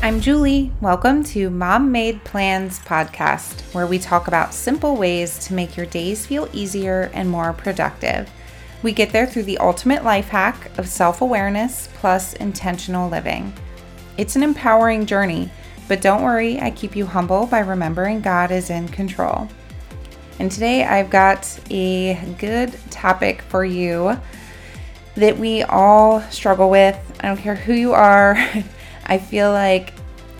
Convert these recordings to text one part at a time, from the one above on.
I'm Julie. Welcome to Mom Made Plans podcast, where we talk about simple ways to make your days feel easier and more productive. We get there through the ultimate life hack of self awareness plus intentional living. It's an empowering journey, but don't worry, I keep you humble by remembering God is in control. And today I've got a good topic for you that we all struggle with. I don't care who you are. I feel like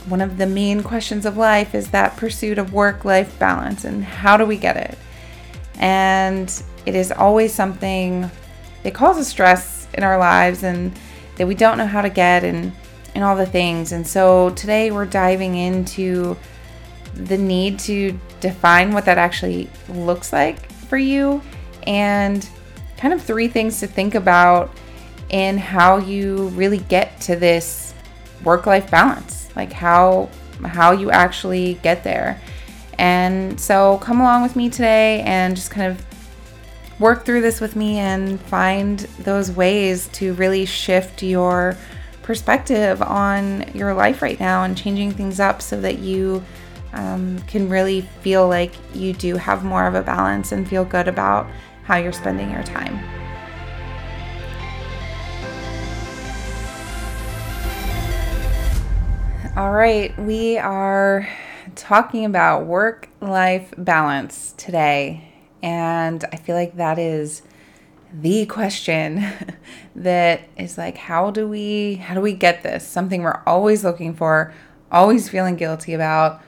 one of the main questions of life is that pursuit of work life balance and how do we get it? And it is always something that causes stress in our lives and that we don't know how to get and, and all the things. And so today we're diving into the need to define what that actually looks like for you and kind of three things to think about in how you really get to this work life balance, like how how you actually get there. And so come along with me today and just kind of work through this with me and find those ways to really shift your perspective on your life right now and changing things up so that you um, can really feel like you do have more of a balance and feel good about how you're spending your time. All right, we are talking about work life balance today. And I feel like that is the question that is like how do we how do we get this? Something we're always looking for, always feeling guilty about,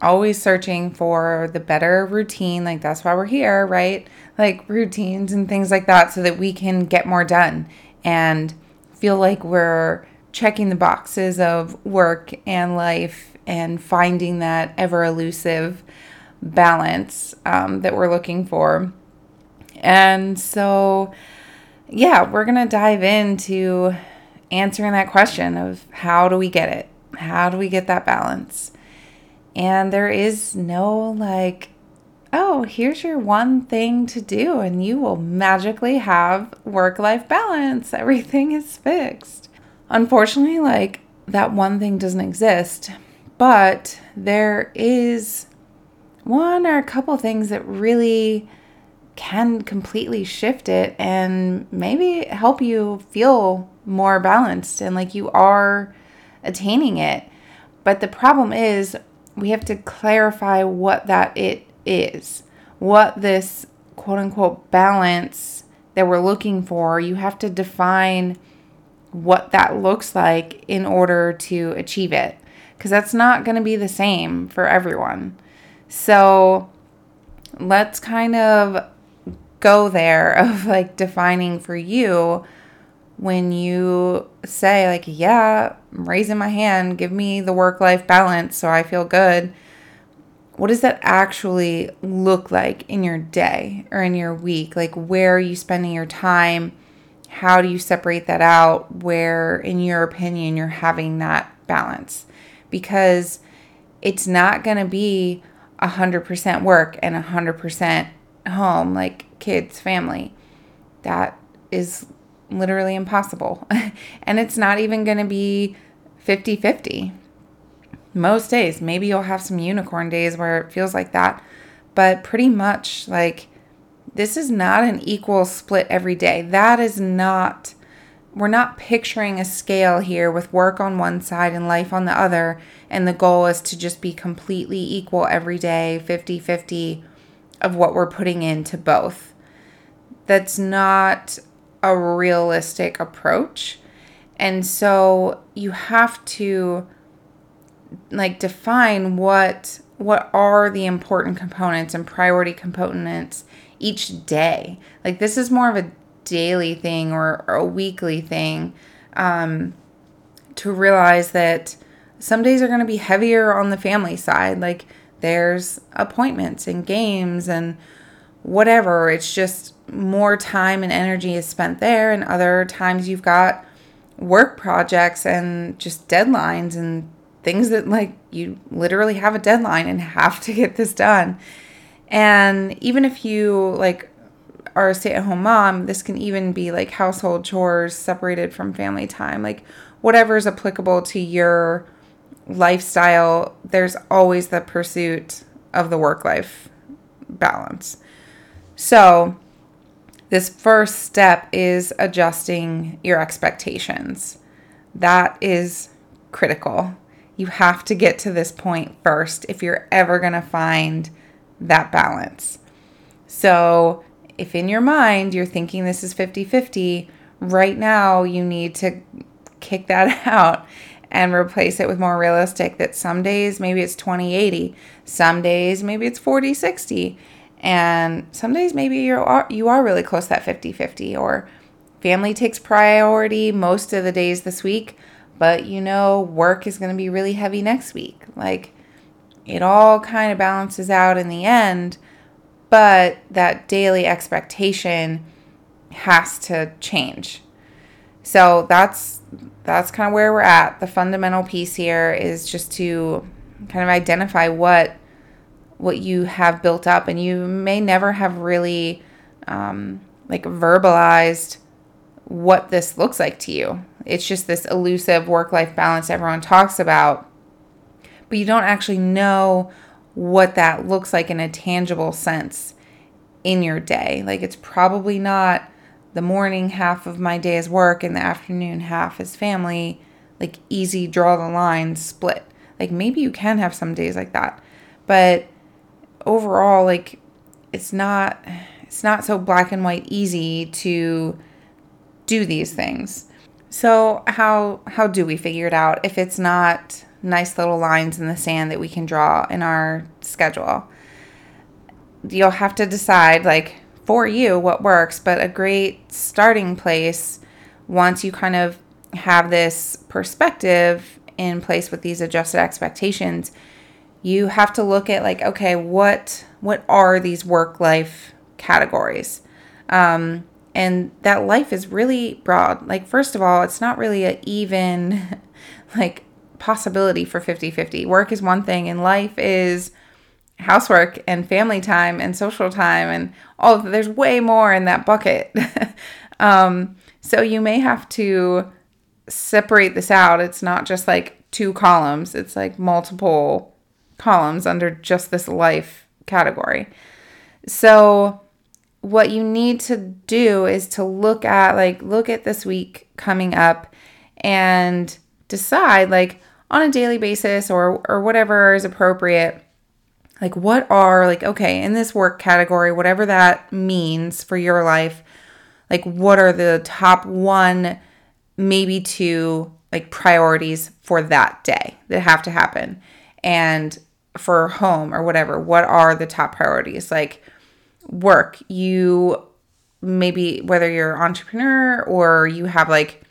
always searching for the better routine. Like that's why we're here, right? Like routines and things like that so that we can get more done and feel like we're checking the boxes of work and life and finding that ever elusive balance um, that we're looking for. And so, yeah, we're going to dive into answering that question of how do we get it? How do we get that balance? And there is no like, oh, here's your one thing to do, and you will magically have work life balance. Everything is fixed. Unfortunately, like that one thing doesn't exist, but there is one or a couple things that really can completely shift it and maybe help you feel more balanced and like you are attaining it. But the problem is, we have to clarify what that it is, what this quote unquote balance that we're looking for. You have to define what that looks like in order to achieve it. Because that's not going to be the same for everyone. So let's kind of go there of like defining for you when you say like yeah i'm raising my hand give me the work life balance so i feel good. What does that actually look like in your day or in your week? Like where are you spending your time how do you separate that out where, in your opinion, you're having that balance? Because it's not going to be 100% work and 100% home, like kids, family. That is literally impossible. and it's not even going to be 50 50. Most days, maybe you'll have some unicorn days where it feels like that, but pretty much like this is not an equal split every day. That is not, we're not picturing a scale here with work on one side and life on the other. And the goal is to just be completely equal every day, 50 50 of what we're putting into both. That's not a realistic approach. And so you have to like define what what are the important components and priority components each day. Like this is more of a daily thing or, or a weekly thing um, to realize that some days are going to be heavier on the family side. Like there's appointments and games and whatever. It's just more time and energy is spent there. And other times you've got work projects and just deadlines and things that like you literally have a deadline and have to get this done. And even if you like are a stay at home mom, this can even be like household chores separated from family time, like whatever is applicable to your lifestyle, there's always the pursuit of the work life balance. So, this first step is adjusting your expectations. That is critical. You have to get to this point first if you're ever going to find that balance. So, if in your mind you're thinking this is 50 50, right now you need to kick that out and replace it with more realistic that some days maybe it's 20 80 some days maybe it's 40 60 and some days maybe you are you are really close that 50 50 or family takes priority most of the days this week but you know work is going to be really heavy next week like it all kind of balances out in the end but that daily expectation has to change. So that's that's kind of where we're at. The fundamental piece here is just to kind of identify what what you have built up and you may never have really um, like verbalized what this looks like to you. It's just this elusive work life balance everyone talks about but you don't actually know what that looks like in a tangible sense in your day like it's probably not the morning half of my day is work and the afternoon half is family, like easy draw the line split. Like maybe you can have some days like that. But overall like it's not it's not so black and white easy to do these things. So how how do we figure it out if it's not nice little lines in the sand that we can draw in our schedule? You'll have to decide like for you what works, but a great starting place once you kind of have this perspective in place with these adjusted expectations, you have to look at like, okay, what what are these work life categories? Um, and that life is really broad. Like, first of all, it's not really a even like possibility for 50-50. Work is one thing and life is housework and family time and social time and all of, there's way more in that bucket. um, so you may have to separate this out. It's not just like two columns, it's like multiple columns under just this life category. So what you need to do is to look at like look at this week coming up and decide like on a daily basis or or whatever is appropriate like, what are, like, okay, in this work category, whatever that means for your life, like, what are the top one, maybe two, like, priorities for that day that have to happen? And for home or whatever, what are the top priorities? Like, work, you maybe whether you're an entrepreneur or you have like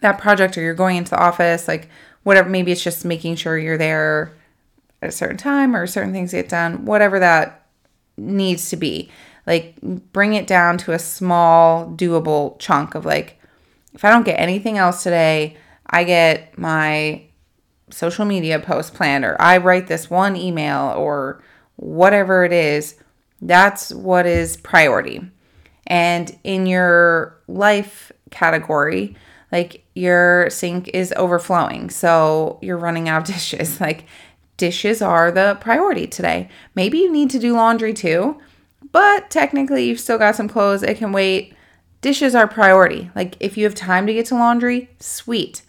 that project or you're going into the office, like, whatever, maybe it's just making sure you're there at a certain time or certain things get done, whatever that needs to be. Like bring it down to a small, doable chunk of like, if I don't get anything else today, I get my social media post planned or I write this one email or whatever it is. That's what is priority. And in your life category, like your sink is overflowing. So you're running out of dishes. Like dishes are the priority today. Maybe you need to do laundry too, but technically you've still got some clothes. It can wait. Dishes are priority. Like if you have time to get to laundry, sweet.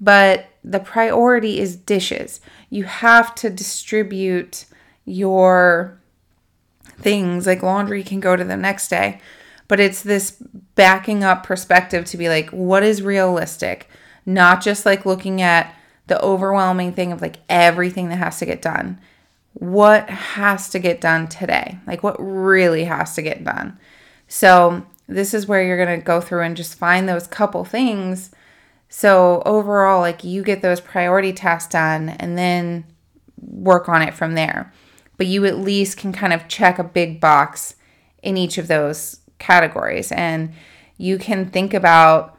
But the priority is dishes. You have to distribute your things like laundry can go to the next day. But it's this backing up perspective to be like, what is realistic? Not just like looking at the overwhelming thing of like everything that has to get done. What has to get done today? Like what really has to get done? So, this is where you're going to go through and just find those couple things. So, overall, like you get those priority tasks done and then work on it from there. But you at least can kind of check a big box in each of those categories. And you can think about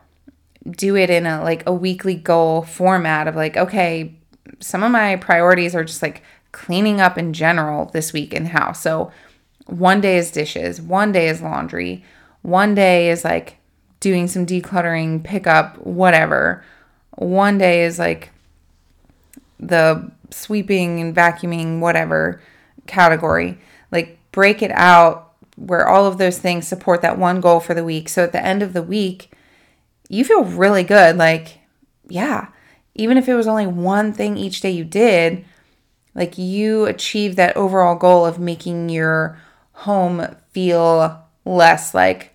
do it in a like a weekly goal format of like, okay, some of my priorities are just like cleaning up in general this week in the house. So one day is dishes, one day is laundry, one day is like doing some decluttering, pickup, whatever. One day is like the sweeping and vacuuming, whatever category. Like break it out where all of those things support that one goal for the week. So at the end of the week, you feel really good. Like, yeah, even if it was only one thing each day you did, like you achieved that overall goal of making your home feel less like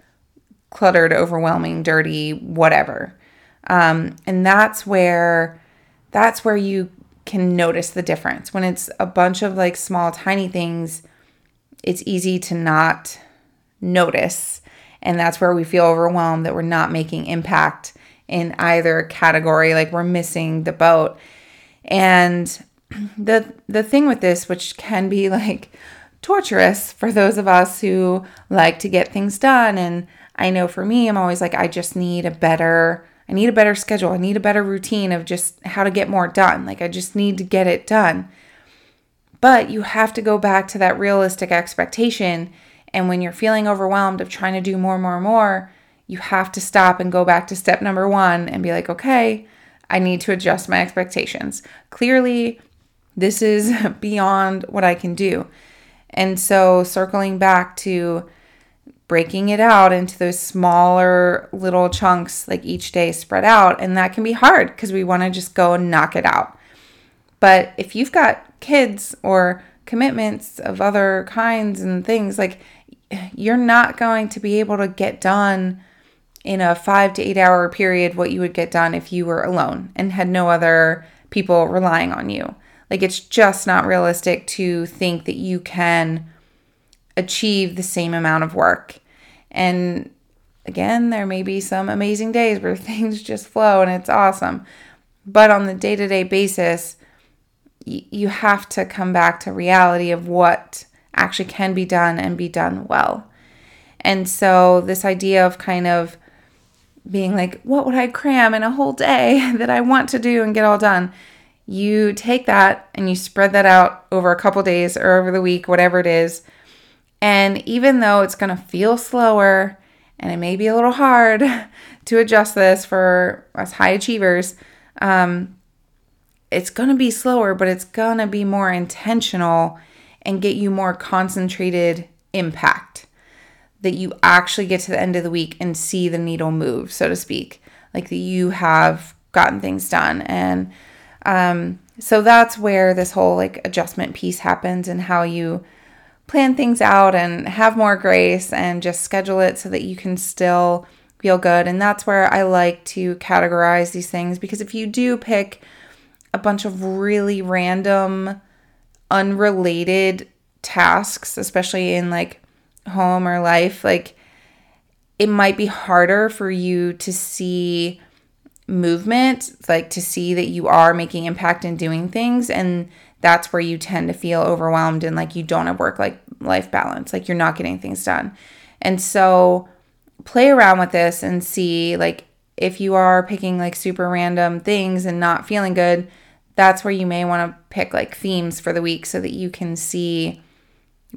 cluttered, overwhelming, dirty, whatever. Um, and that's where that's where you can notice the difference. When it's a bunch of like small, tiny things, it's easy to not notice. And that's where we feel overwhelmed that we're not making impact in either category, like we're missing the boat. And the the thing with this, which can be like torturous for those of us who like to get things done. And I know for me, I'm always like, I just need a better, I need a better schedule. I need a better routine of just how to get more done. Like, I just need to get it done. But you have to go back to that realistic expectation. And when you're feeling overwhelmed of trying to do more, more, more, you have to stop and go back to step number one and be like, okay, I need to adjust my expectations. Clearly, this is beyond what I can do. And so, circling back to breaking it out into those smaller little chunks, like each day spread out, and that can be hard because we want to just go and knock it out. But if you've got kids or commitments of other kinds and things, like you're not going to be able to get done in a five to eight hour period what you would get done if you were alone and had no other people relying on you. Like it's just not realistic to think that you can achieve the same amount of work. And again, there may be some amazing days where things just flow and it's awesome. But on the day to day basis, you have to come back to reality of what actually can be done and be done well. And so, this idea of kind of being like, what would I cram in a whole day that I want to do and get all done? you take that and you spread that out over a couple days or over the week, whatever it is. And even though it's going to feel slower and it may be a little hard to adjust this for us high achievers, um, it's going to be slower, but it's going to be more intentional and get you more concentrated impact. That you actually get to the end of the week and see the needle move, so to speak. Like that you have gotten things done. And um, so that's where this whole like adjustment piece happens and how you plan things out and have more grace and just schedule it so that you can still feel good. And that's where I like to categorize these things because if you do pick a bunch of really random, unrelated tasks, especially in like home or life, like it might be harder for you to see movement, like to see that you are making impact and doing things. And that's where you tend to feel overwhelmed and like you don't have work like life balance, like you're not getting things done. And so play around with this and see like if you are picking like super random things and not feeling good, that's where you may want to pick like themes for the week so that you can see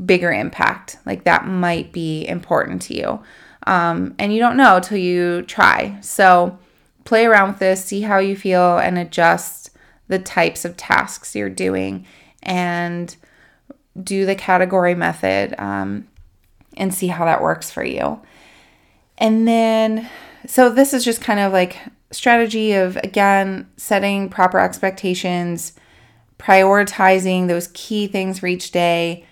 bigger impact. Like that might be important to you. Um, and you don't know till you try. So play around with this, see how you feel, and adjust the types of tasks you're doing and do the category method um, and see how that works for you. And then, so this is just kind of like strategy of again setting proper expectations, prioritizing those key things for each day,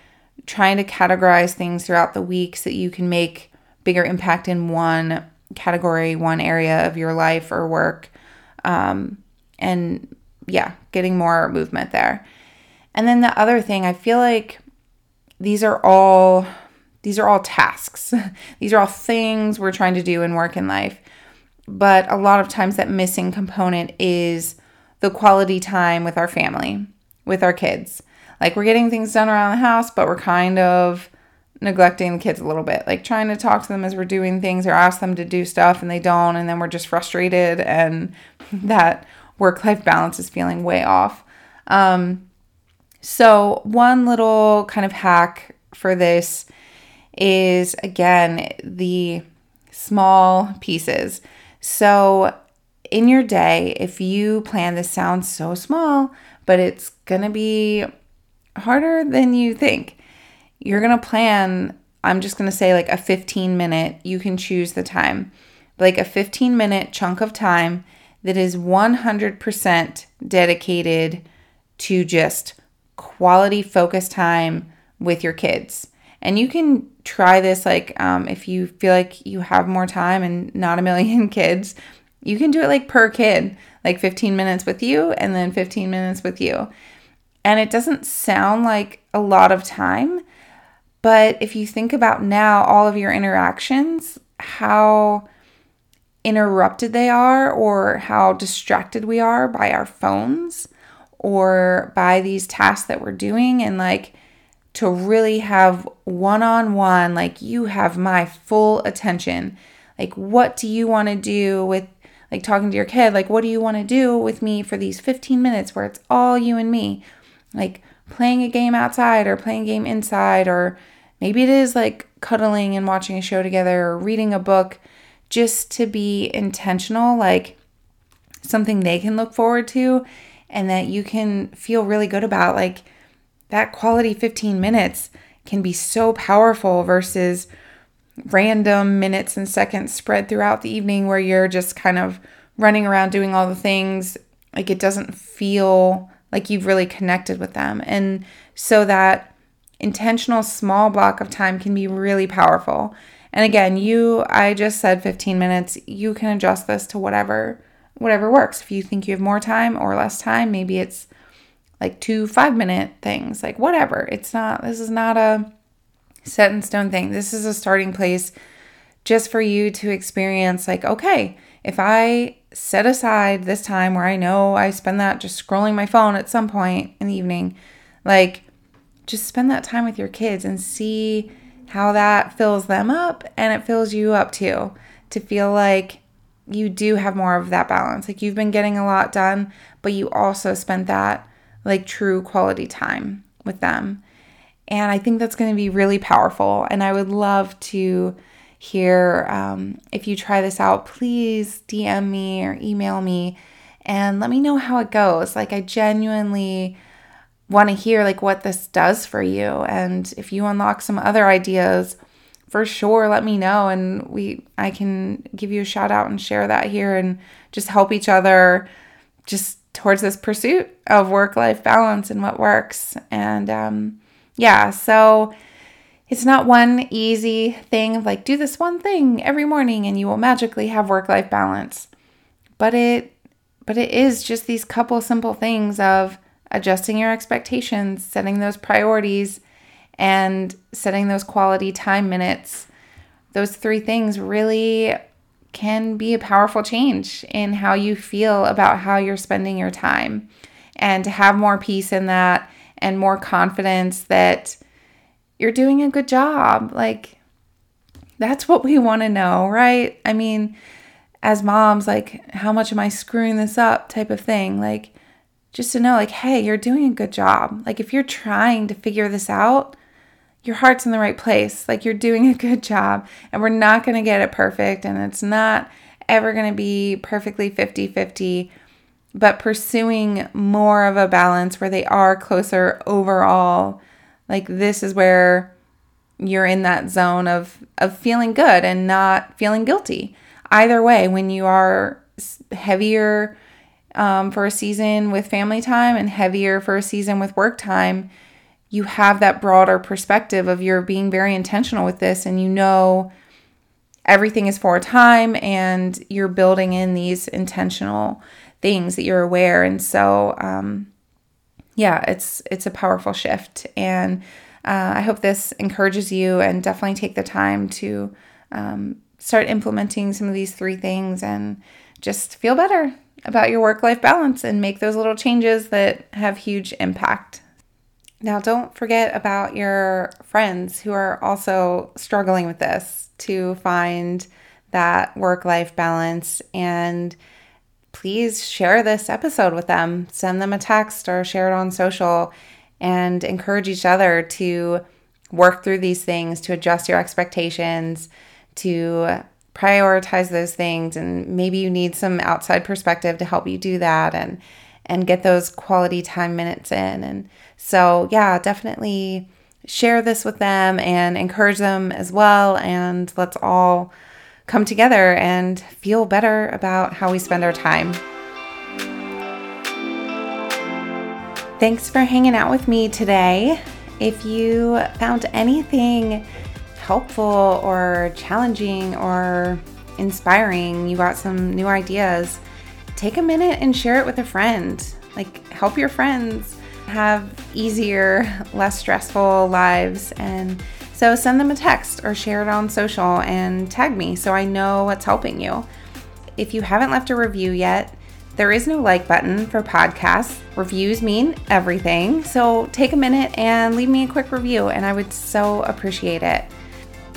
trying to categorize things throughout the week so that you can make bigger impact in one category, one area of your life or work. Um, and yeah, getting more movement there. And then the other thing, I feel like these are all these are all tasks. these are all things we're trying to do in work and life. But a lot of times that missing component is the quality time with our family, with our kids. Like we're getting things done around the house, but we're kind of neglecting the kids a little bit, like trying to talk to them as we're doing things or ask them to do stuff and they don't, and then we're just frustrated, and that work life balance is feeling way off. Um, so, one little kind of hack for this is again the small pieces. So, in your day, if you plan, this sounds so small, but it's to be harder than you think. You're to plan, I'm just to say like a 15 minute, you can choose the time, like a 15 minute chunk of time that is 100% dedicated to just quality focus time with your kids. And you can try this like um, if you feel like you have more time and not a million kids, you can do it like per kid, like 15 minutes with you and then 15 minutes with you. And it doesn't sound like a lot of time, but if you think about now all of your interactions, how interrupted they are or how distracted we are by our phones or by these tasks that we're doing and like to really have one on one, like you have my full attention. Like, what do you want to do with, like, talking to your kid? Like, what do you want to do with me for these 15 minutes where it's all you and me? Like, playing a game outside or playing a game inside, or maybe it is like cuddling and watching a show together or reading a book just to be intentional, like something they can look forward to and that you can feel really good about. Like that quality 15 minutes can be so powerful versus random minutes and seconds spread throughout the evening where you're just kind of running around doing all the things. Like it doesn't feel like you've really connected with them. And so that intentional small block of time can be really powerful. And again, you I just said 15 minutes. You can adjust this to whatever whatever works. If you think you have more time or less time, maybe it's like two 5 minute things, like whatever. It's not this is not a set in stone thing. This is a starting place just for you to experience like okay, if I set aside this time where I know I spend that just scrolling my phone at some point in the evening, like just spend that time with your kids and see how that fills them up and it fills you up too to feel like you do have more of that balance. Like you've been getting a lot done, but you also spent that like true quality time with them. And I think that's going to be really powerful. And I would love to hear um, if you try this out, please DM me or email me and let me know how it goes. Like, I genuinely want to hear like what this does for you and if you unlock some other ideas for sure let me know and we I can give you a shout out and share that here and just help each other just towards this pursuit of work life balance and what works and um yeah so it's not one easy thing of like do this one thing every morning and you will magically have work life balance but it but it is just these couple simple things of adjusting your expectations, setting those priorities, and setting those quality time minutes. Those three things really can be a powerful change in how you feel about how you're spending your time. And to have more peace in that and more confidence that you're doing a good job. Like, that's what we want to know, right? I mean, as moms, like, how much am I screwing this up type of thing? Like, just to know, like, hey, you're doing a good job. Like, if you're trying to figure this out, your heart's in the right place. Like, you're doing a good job. And we're not going to get it perfect. And it's not ever going to be perfectly 50 50. But pursuing more of a balance where they are closer overall, like, this is where you're in that zone of, of feeling good and not feeling guilty. Either way, when you are heavier um, for a season with family time and heavier for a season with work time, you have that broader perspective of you're being very intentional with this and you know everything is for a time and you're building in these intentional things that you're aware and so um, yeah it's it's a powerful shift and uh, i hope this encourages you and definitely take the time to um, start implementing some of these three things and just feel better about your work life balance and make those little changes that have huge impact. Now, don't forget about your friends who are also struggling with this to find that work life balance. And please share this episode with them. Send them a text or share it on social and encourage each other to work through these things, to adjust your expectations, to prioritize those things. And maybe you need some outside perspective to help you do that. And and get those quality time minutes in. And so, yeah, definitely share this with them and encourage them as well. And let's all come together and feel better about how we spend our time. Thanks for hanging out with me today. If you found anything helpful or challenging or inspiring, you got some new ideas, take a minute and share it with a friend. Like, help your friends have easier, less stressful lives. And so send them a text or share it on social and tag me so I know what's helping you. If you haven't left a review yet, there is no like button for podcasts. Reviews mean everything. So take a minute and leave me a quick review, and I would so appreciate it.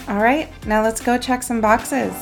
All right, now let's go check some boxes.